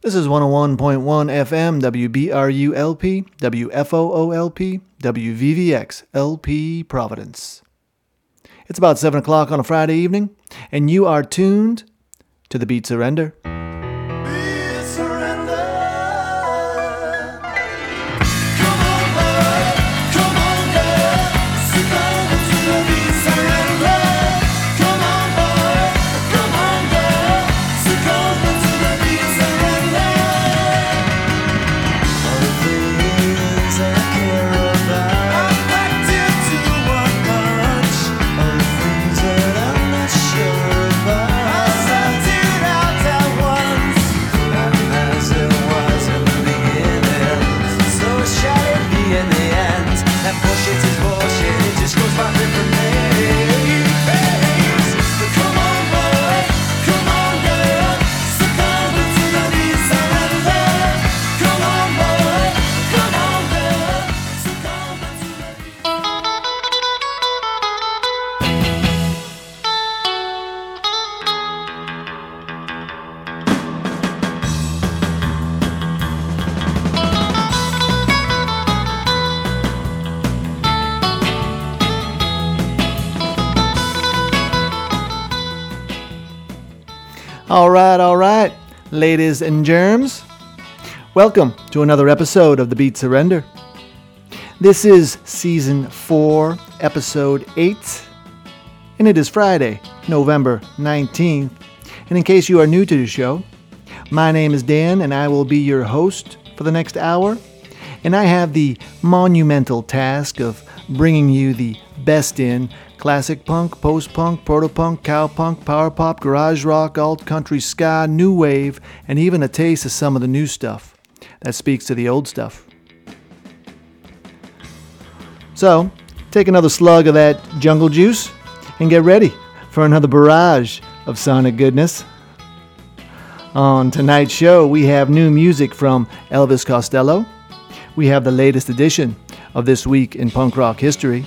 This is 101.1 FM, WBRULP, WFOOLP, WVVX, LP Providence. It's about 7 o'clock on a Friday evening, and you are tuned to the Beat Surrender. Ladies and germs. Welcome to another episode of The Beat Surrender. This is season 4, episode 8, and it is Friday, November 19th. And in case you are new to the show, my name is Dan, and I will be your host for the next hour. And I have the monumental task of bringing you the best in classic punk, post punk, proto punk, cow punk, power pop, garage rock, alt country, ska, new wave, and even a taste of some of the new stuff that speaks to the old stuff. So, take another slug of that jungle juice and get ready for another barrage of sonic goodness. On tonight's show, we have new music from Elvis Costello. We have the latest edition of This Week in Punk Rock History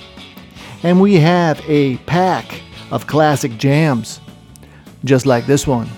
and we have a pack of classic jams, just like this one.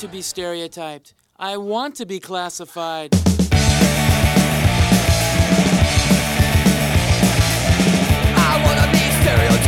to be stereotyped. I want to be classified. I wanna be stereotyped.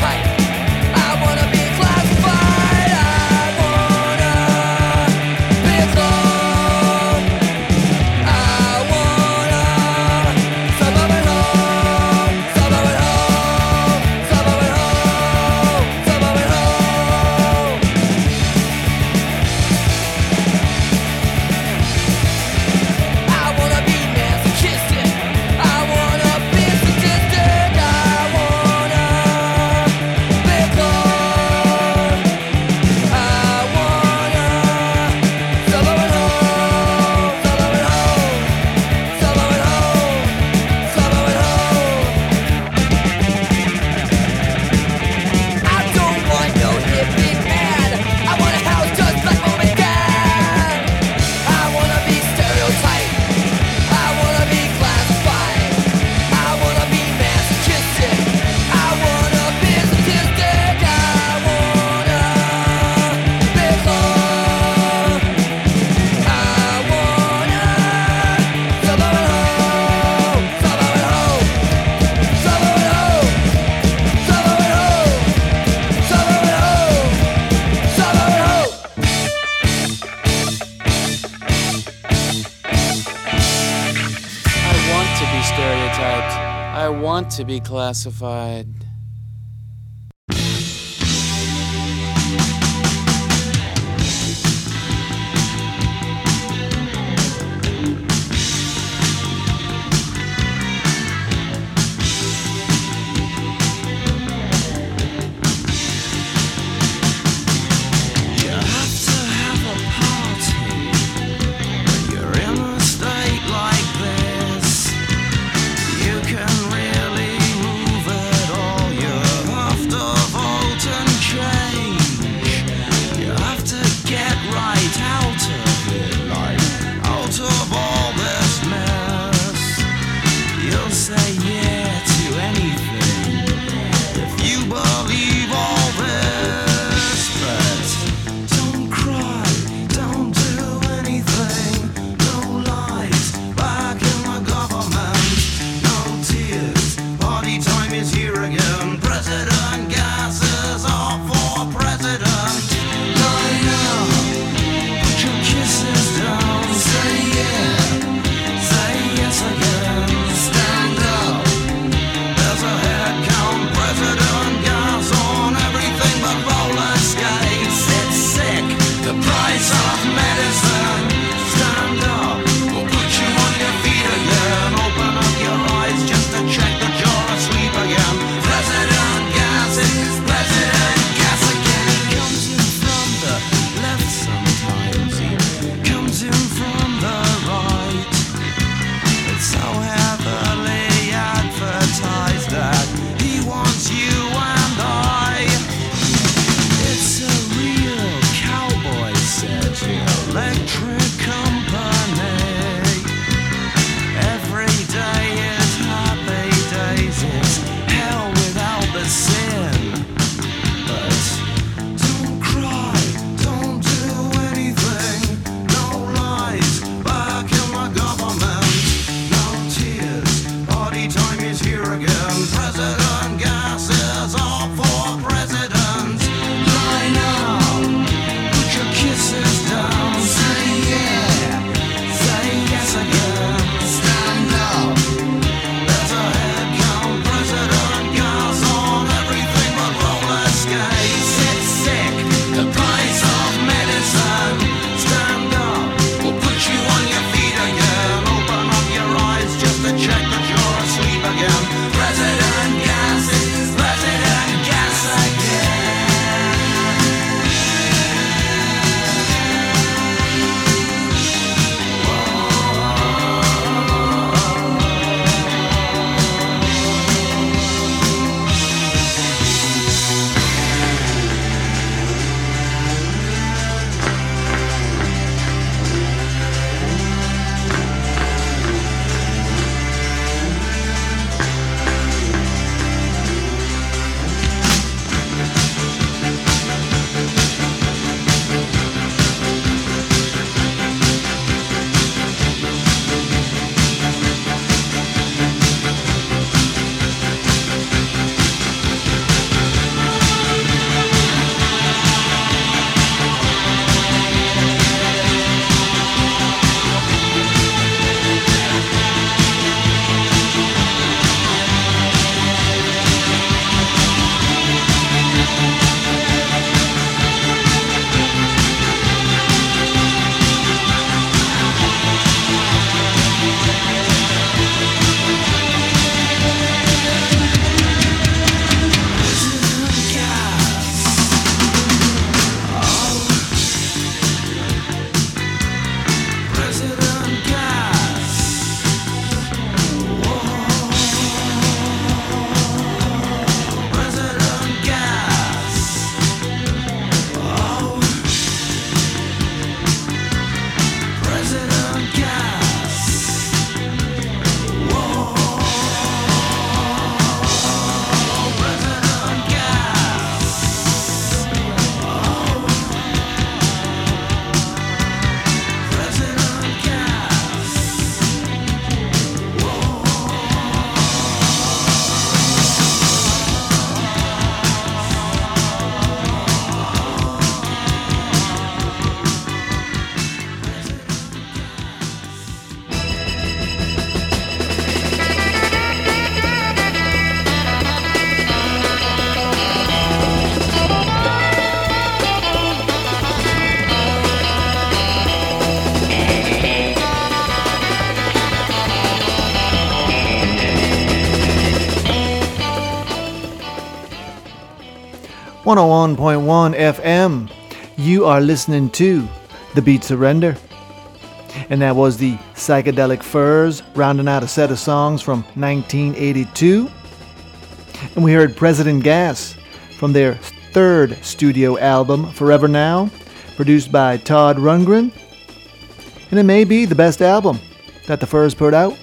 to be classified. 101.1 FM. You are listening to The Beat Surrender. And that was the Psychedelic Furs rounding out a set of songs from 1982. And we heard President Gas from their third studio album, Forever Now, produced by Todd Rundgren. And it may be the best album that the Furs put out.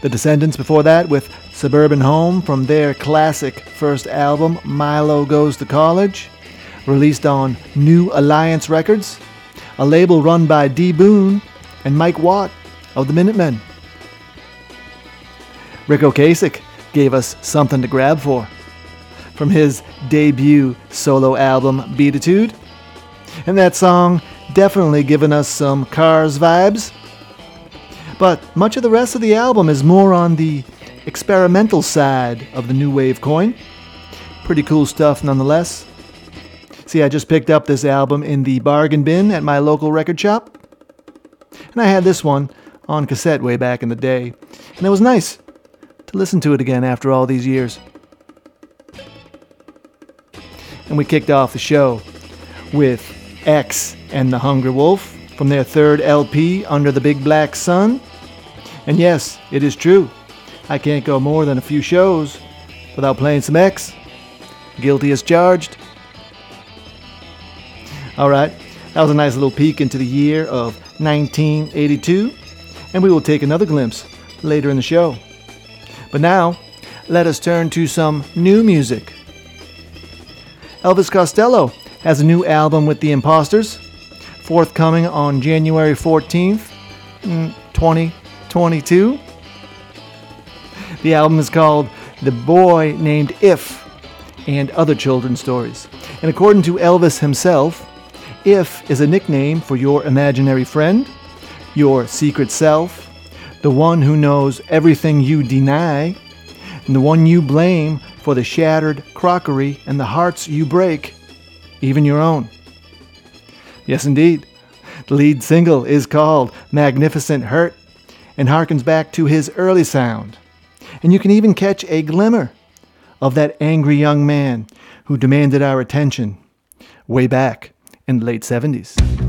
The Descendents before that with Suburban Home from their classic first album, Milo Goes to College, released on New Alliance Records, a label run by D. Boon and Mike Watt of the Minutemen. Ric Ocasek gave us something to grab for from his debut solo album, Beatitude. And that song definitely giving us some Cars vibes. But much of the rest of the album is more on the experimental side of the new wave coin. Pretty cool stuff nonetheless. See, I just picked up this album in the bargain bin at my local record shop. And I had this one on cassette way back in the day. And it was nice to listen to it again after all these years. And we kicked off the show with X and the Hungry Wolf from their third LP, Under the Big Black Sun. And yes, it is true. I can't go more than a few shows without playing some X. Guilty as charged. Alright, that was a nice little peek into the year of 1982, and we will take another glimpse later in the show. But now, let us turn to some new music. Elvis Costello has a new album with The Imposters, forthcoming on January 14th, mm, 2022. The album is called The Boy Named If and Other Children's Stories. And according to Elvis himself, If is a nickname for your imaginary friend, your secret self, the one who knows everything you deny, and the one you blame for the shattered crockery and the hearts you break, even your own. Yes, indeed. The lead single is called Magnificent Hurt and harkens back to his early sound. And you can even catch a glimmer of that angry young man who demanded our attention way back in the late 70s.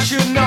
I should know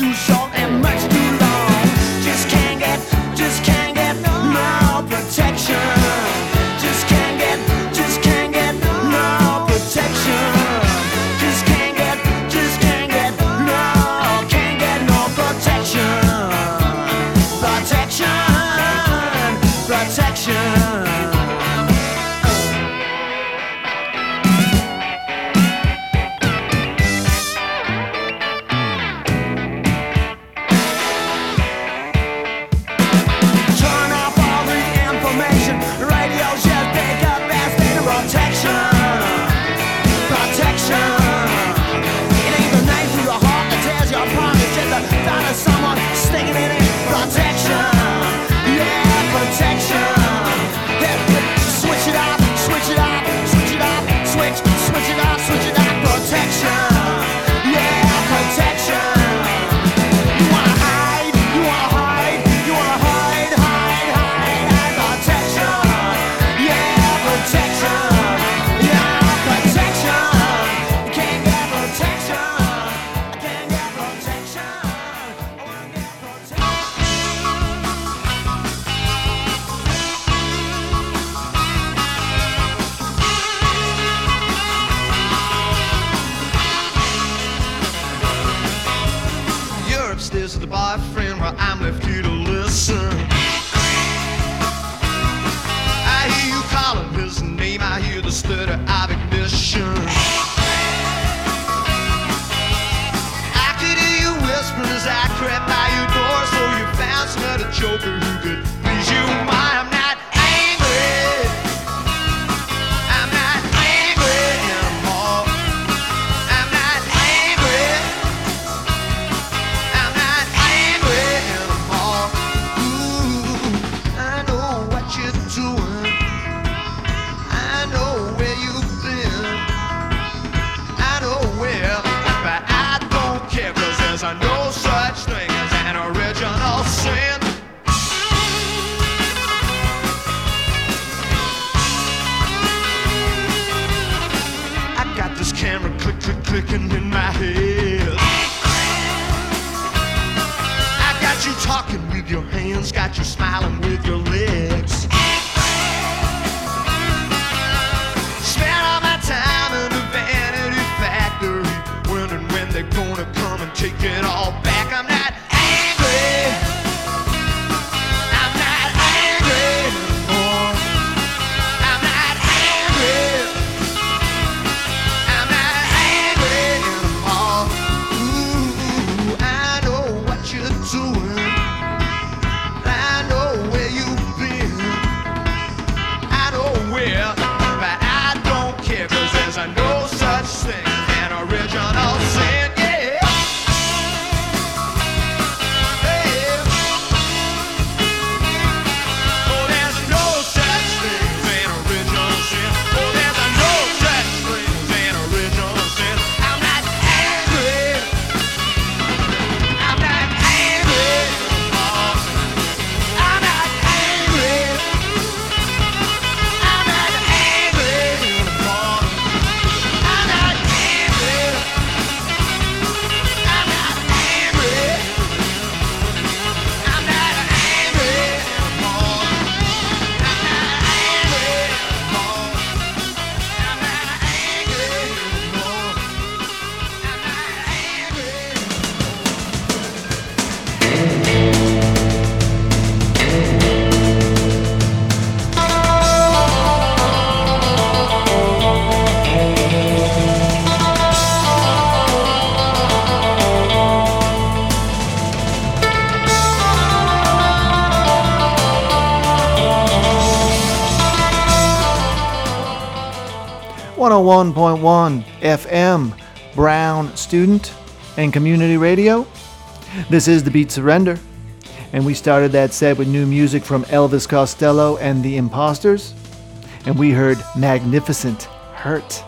much too the stutter of ignition. 101.1 FM, Brown Student and Community Radio. This is The Beat Surrender, and we started that set with new music from Elvis Costello and The Imposters, and we heard Magnificent Hurt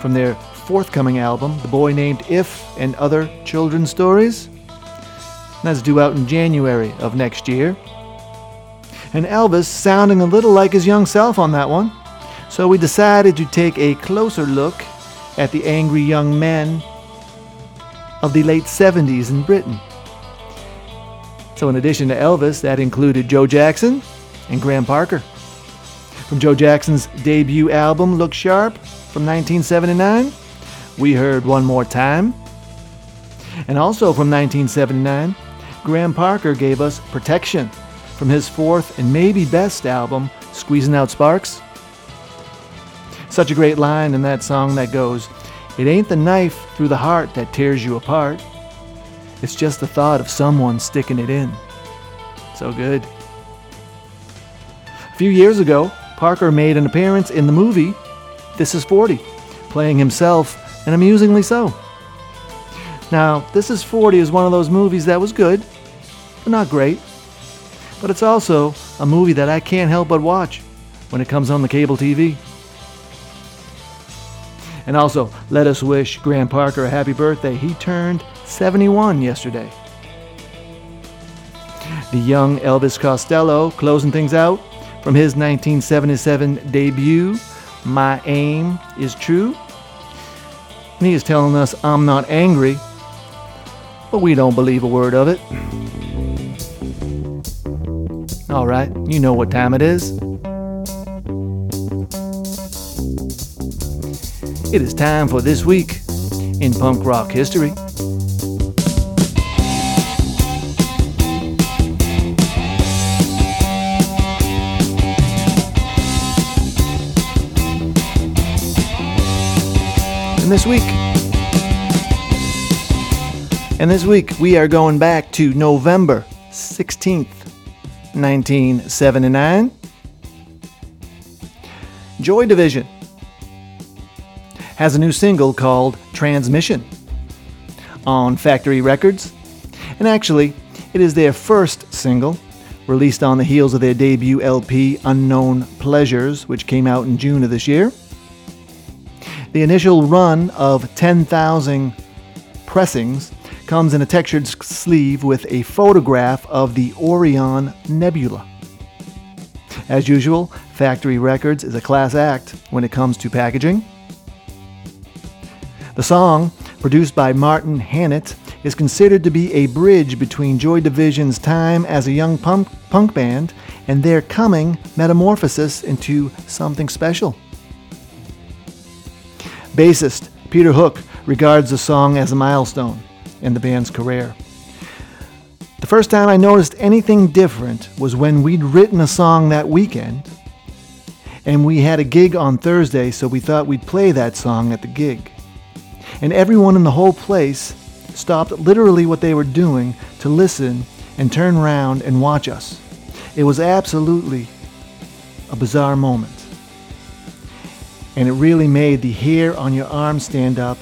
from their forthcoming album, The Boy Named If and Other Children's Stories. That's due out in January of next year. And Elvis sounding a little like his young self on that one. So we decided to take a closer look at the angry young men of the late 70s in Britain. So, in addition to Elvis, that included Joe Jackson and Graham Parker. From Joe Jackson's debut album, Look Sharp, from 1979, we heard One More Time. And also from 1979, Graham Parker gave us Protection from his fourth and maybe best album, Squeezing Out Sparks. Such a great line in that song that goes, It ain't the knife through the heart that tears you apart. It's just the thought of someone sticking it in. So good. A few years ago, Parker made an appearance in the movie This Is 40, playing himself, and amusingly so. Now, This Is 40 is one of those movies that was good, but not great. But it's also a movie that I can't help but watch when it comes on the cable TV. And also, let us wish Graham Parker a happy birthday. He turned 71 yesterday. The young Elvis Costello closing things out from his 1977 debut, My Aim is True. And he is telling us, I'm not angry, but we don't believe a word of it. All right, you know what time it is. It is time for This Week in Punk Rock History. And this week, and this week we are going back to November 16th, 1979. Joy Division has a new single called Transmission on Factory Records. And actually, it is their first single, released on the heels of their debut LP Unknown Pleasures, which came out in June of this year. The initial run of 10,000 pressings comes in a textured sleeve with a photograph of the Orion Nebula. As usual, Factory Records is a class act when it comes to packaging. The song, produced by Martin Hannett, is considered to be a bridge between Joy Division's time as a young punk, punk band and their coming metamorphosis into something special. Bassist Peter Hook regards the song as a milestone in the band's career. The first time I noticed anything different was when we'd written a song that weekend and we had a gig on Thursday, so we thought we'd play that song at the gig. And everyone in the whole place stopped literally what they were doing to listen and turn around and watch us. It was absolutely a bizarre moment. And it really made the hair on your arm stand up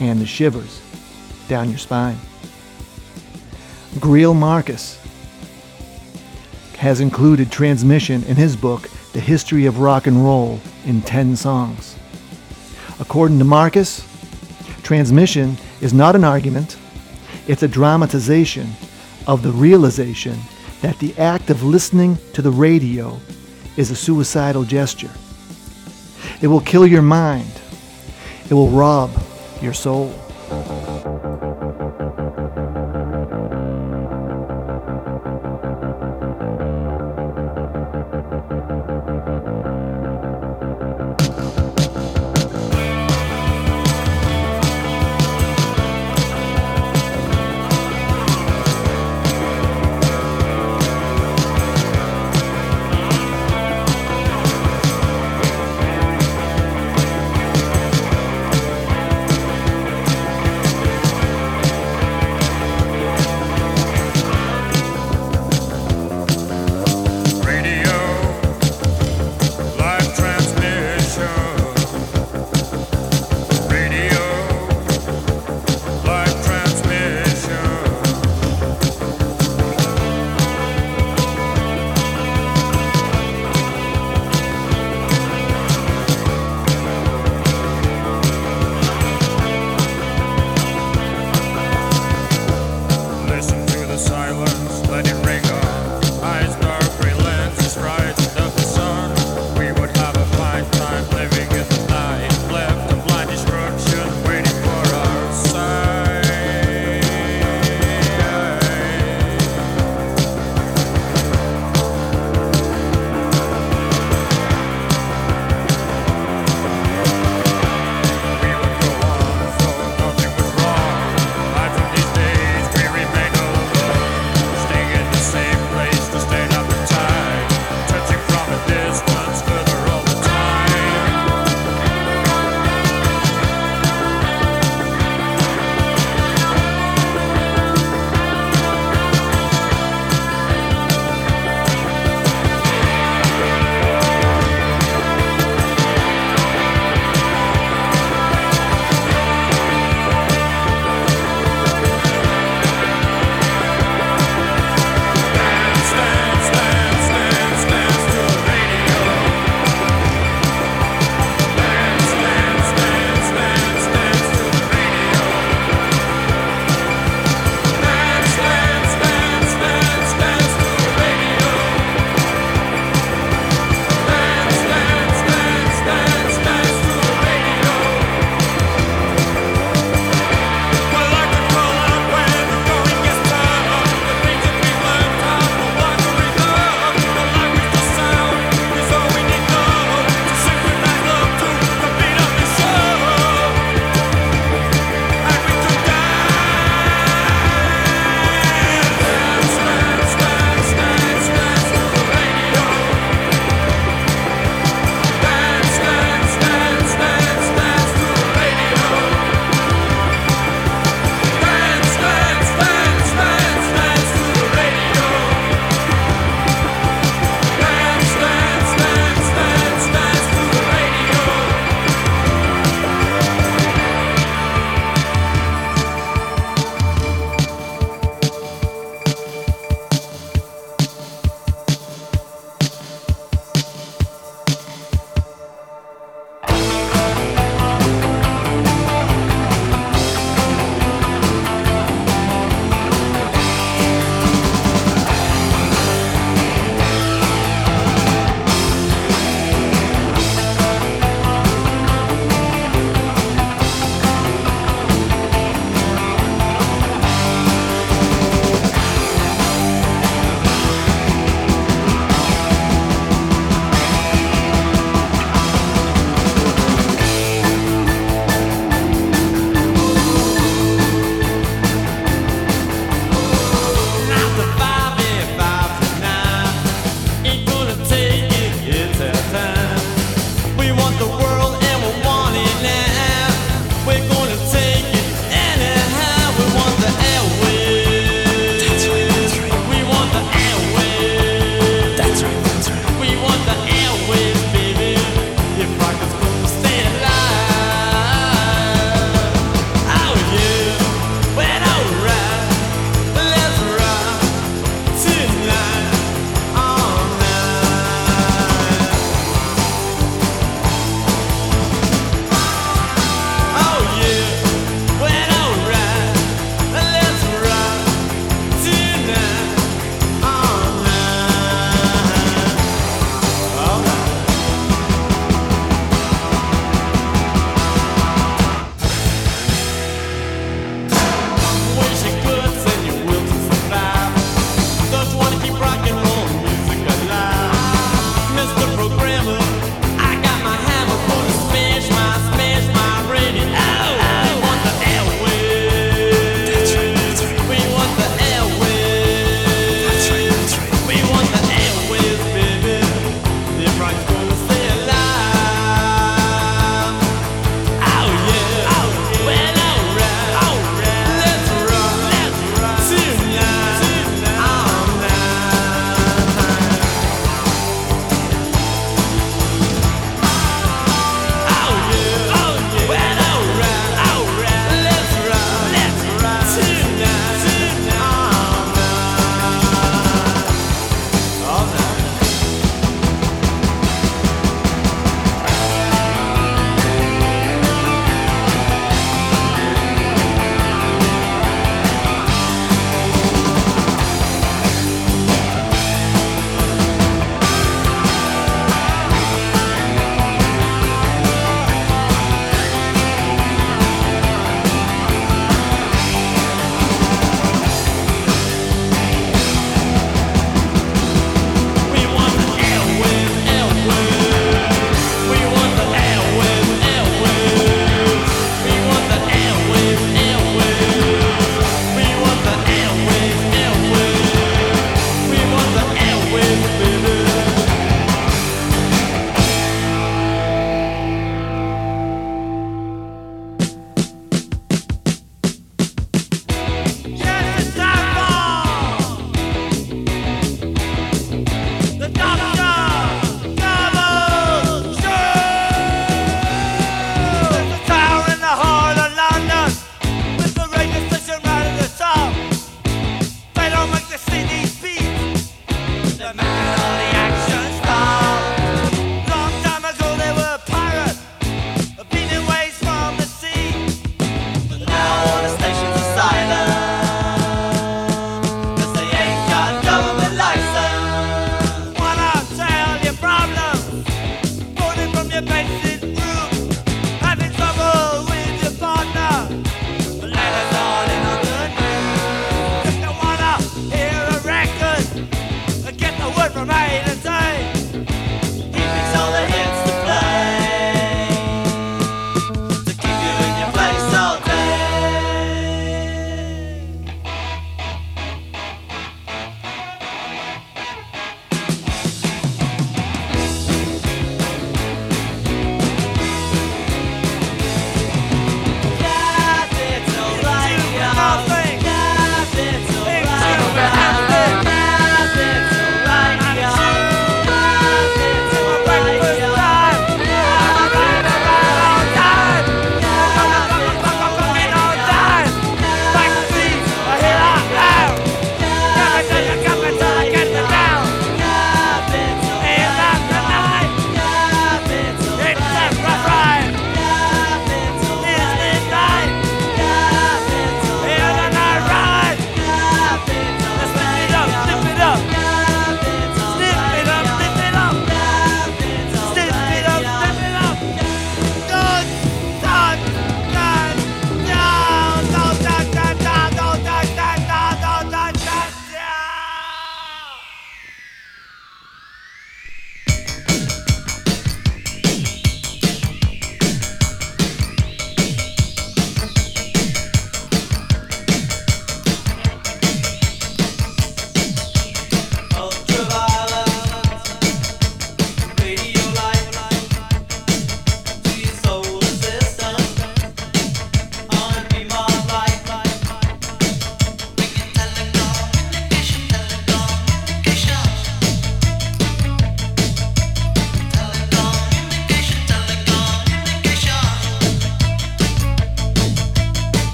and the shivers down your spine. Greil Marcus has included transmission in his book, The History of Rock and Roll, in 10 songs. According to Marcus, transmission is not an argument, it's a dramatization of the realization that the act of listening to the radio is a suicidal gesture. It will kill your mind. It will rob your soul.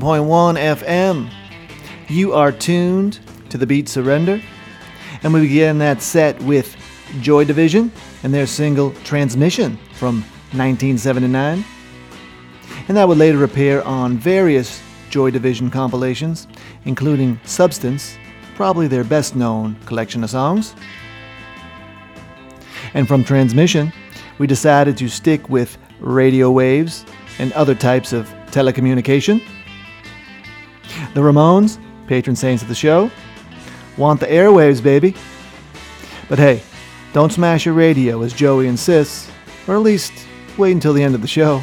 101.1 FM. You are tuned to the beat Surrender. And we begin that set with Joy Division and their single Transmission from 1979. And that would later appear on various Joy Division compilations, including Substance, probably their best known collection of songs. And from Transmission, we decided to stick with radio waves and other types of telecommunication. The Ramones, patron saints of the show, want the airwaves, baby. But hey, don't smash your radio as Joey insists, or at least wait until the end of the show.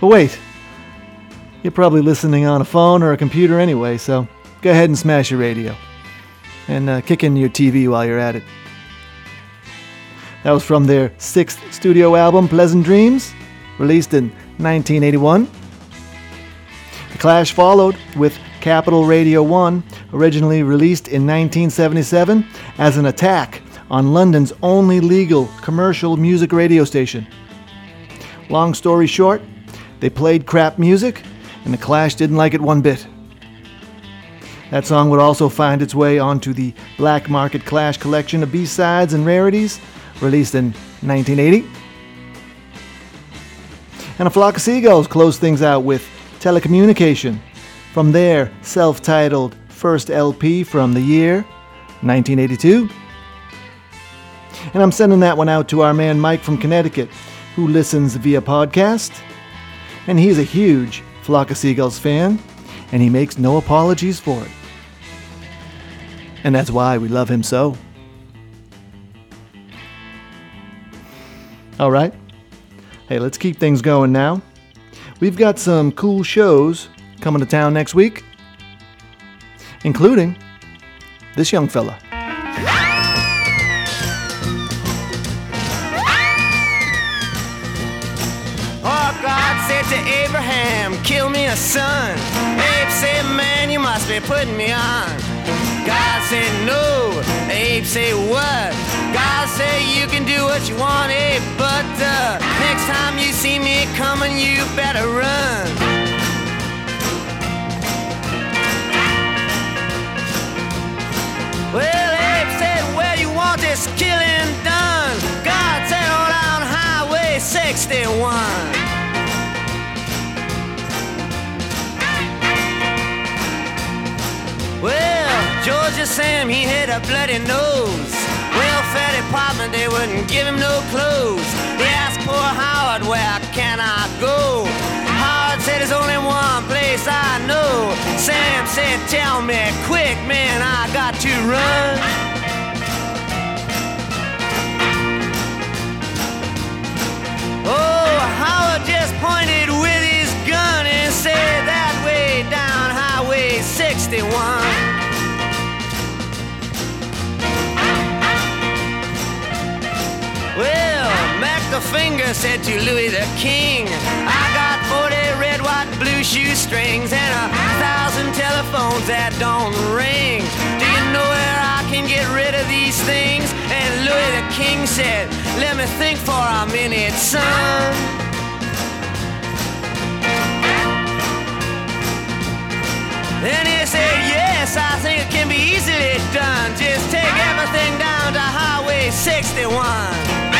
But wait, you're probably listening on a phone or a computer anyway, so go ahead and smash your radio. And uh, kick in your TV while you're at it. That was from their sixth studio album, Pleasant Dreams, released in 1981. The Clash followed with Capital Radio 1, originally released in 1977 as an attack on London's only legal commercial music radio station. Long story short, they played crap music, and the Clash didn't like it one bit. That song would also find its way onto the Black Market Clash collection of B-sides and rarities, released in 1980. And a flock of seagulls closed things out with telecommunication from their self titled first LP from the year 1982. And I'm sending that one out to our man Mike from Connecticut, who listens via podcast. And he's a huge Flock of Seagulls fan, and he makes no apologies for it. And that's why we love him so. All right. Hey, let's keep things going now. We've got some cool shows coming to town next week, including this young fella. Oh, God said to Abraham, kill me a son. Abe said, man, you must be putting me on. God said, no. Abe said, what? God said, you can do what you want, Abe, but uh, next time you see me coming, you better run. Well, Abe said, where you want this killing done? God said, on Highway 61. Well, Georgia Sam, he had a bloody nose. Welfare department, they wouldn't give him no clothes. They asked poor Howard, where can I go? Howard said, there's only one place I know. Sam said, tell me quick, man, I got to run. Oh, Howard just pointed with his gun and said that way down Highway 61. The Finger said to Louis the King, I got 40 red, white, blue shoestrings and a thousand telephones that don't ring. Do you know where I can get rid of these things? And Louis the King said, Let me think for a minute, son. Then he said, Yes, I think it can be easily done. Just take everything down to Highway 61.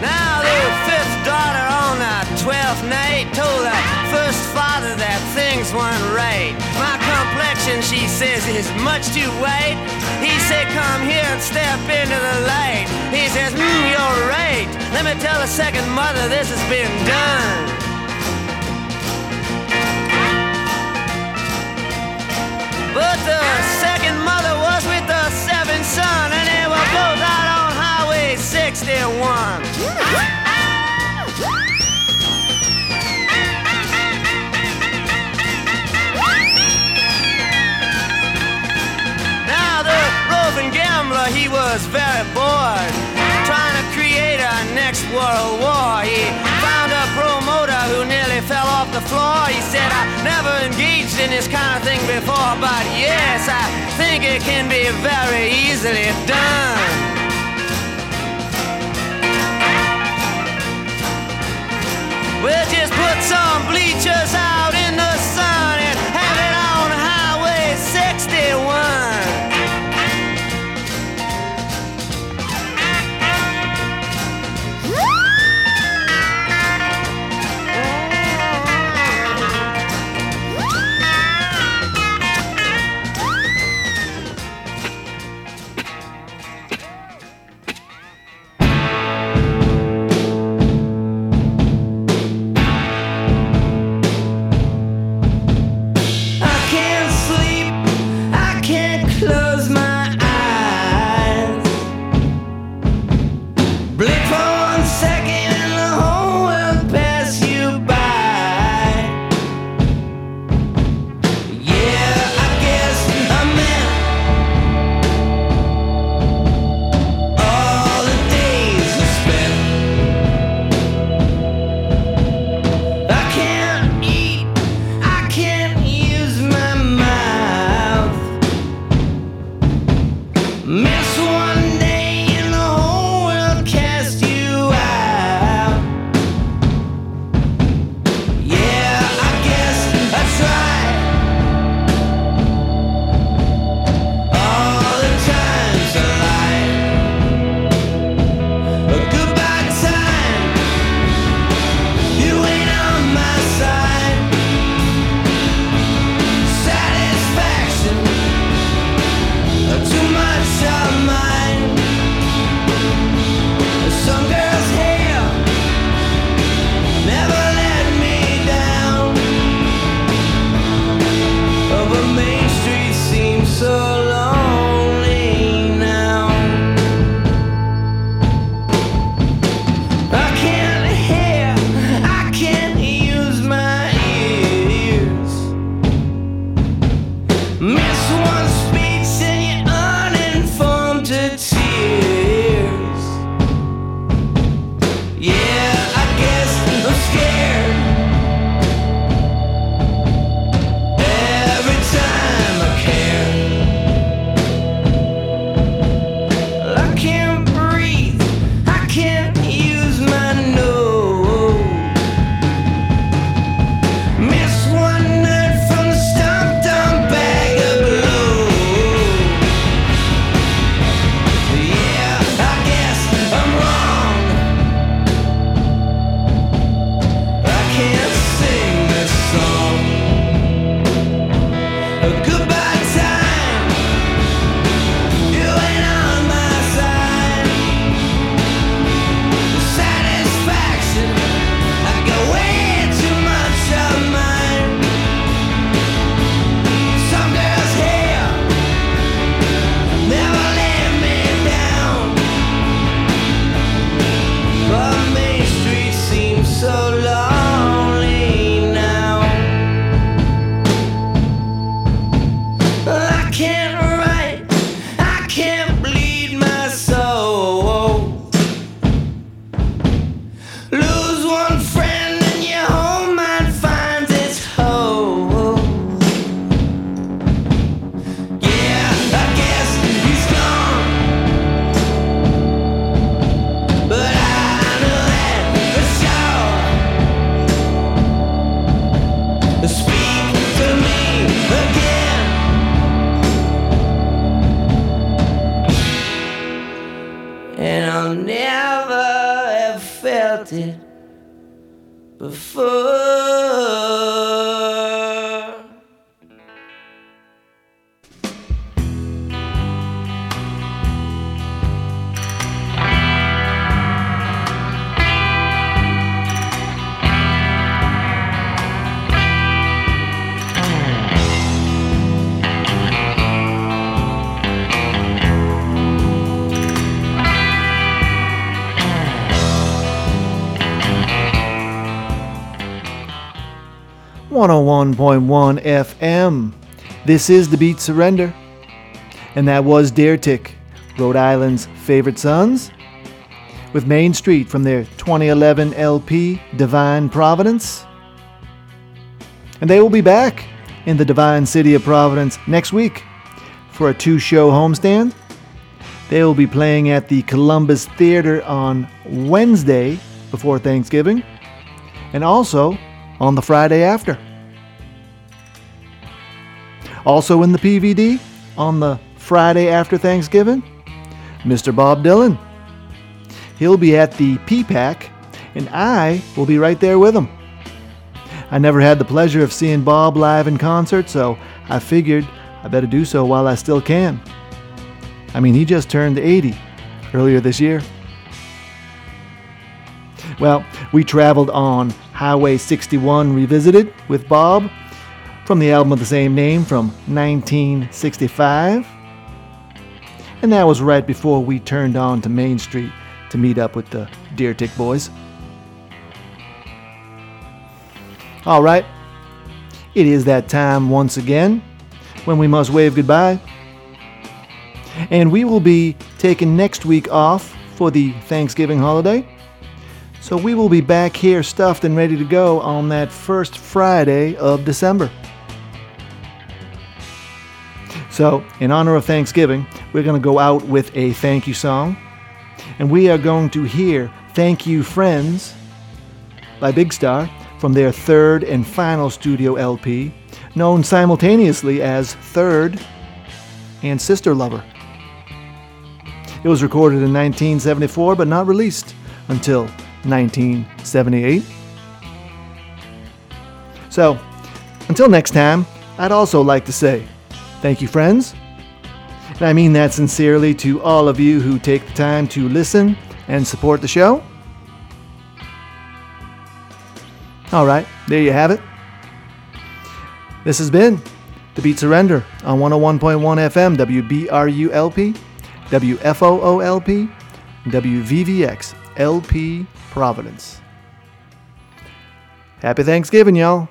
Now the fifth daughter on the twelfth night told the first father that things weren't right. My complexion, she says, is much too white. He said, come here and step into the light. He says, mm, you're right. Let me tell the second mother this has been done. But the 61. Now the roving gambler, he was very bored, trying to create a next world war. He found a promoter who nearly fell off the floor. He said, I never engaged in this kind of thing before, but yes, I think it can be very easily done. We'll just put some bleachers out in the sun. 101.1 FM. This is The Beat Surrender. And that was Deer Tick, Rhode Island's favorite sons, with Main Street from their 2011 LP, Divine Providence. And they will be back in the Divine City of Providence next week for a two show homestand. They will be playing at the Columbus Theater on Wednesday before Thanksgiving and also on the Friday after. Also in the PVD on the Friday after Thanksgiving, Mr. Bob Dylan. He'll be at the PPAC, and I will be right there with him. I never had the pleasure of seeing Bob live in concert, so I figured I better do so while I still can. I mean, he just turned 80 earlier this year. Well, we traveled on Highway 61 Revisited with Bob from the album of the same name from 1965. And that was right before we turned on to Main Street to meet up with the Deer Tick Boys. All right, it is that time once again when we must wave goodbye. And we will be taking next week off for the Thanksgiving holiday. So we will be back here stuffed and ready to go on that first Friday of December. So, in honor of Thanksgiving, we're going to go out with a thank you song. And we are going to hear Thank You Friends by Big Star from their third and final studio LP, known simultaneously as Third and Sister Lover. It was recorded in 1974 but not released until 1978. So, until next time, I'd also like to say thank you, friends. And I mean that sincerely to all of you who take the time to listen and support the show. All right, there you have it. This has been The Beat Surrender on 101.1 FM, WBRULP, WFOOLP, WVVX, LP Providence. Happy Thanksgiving, y'all.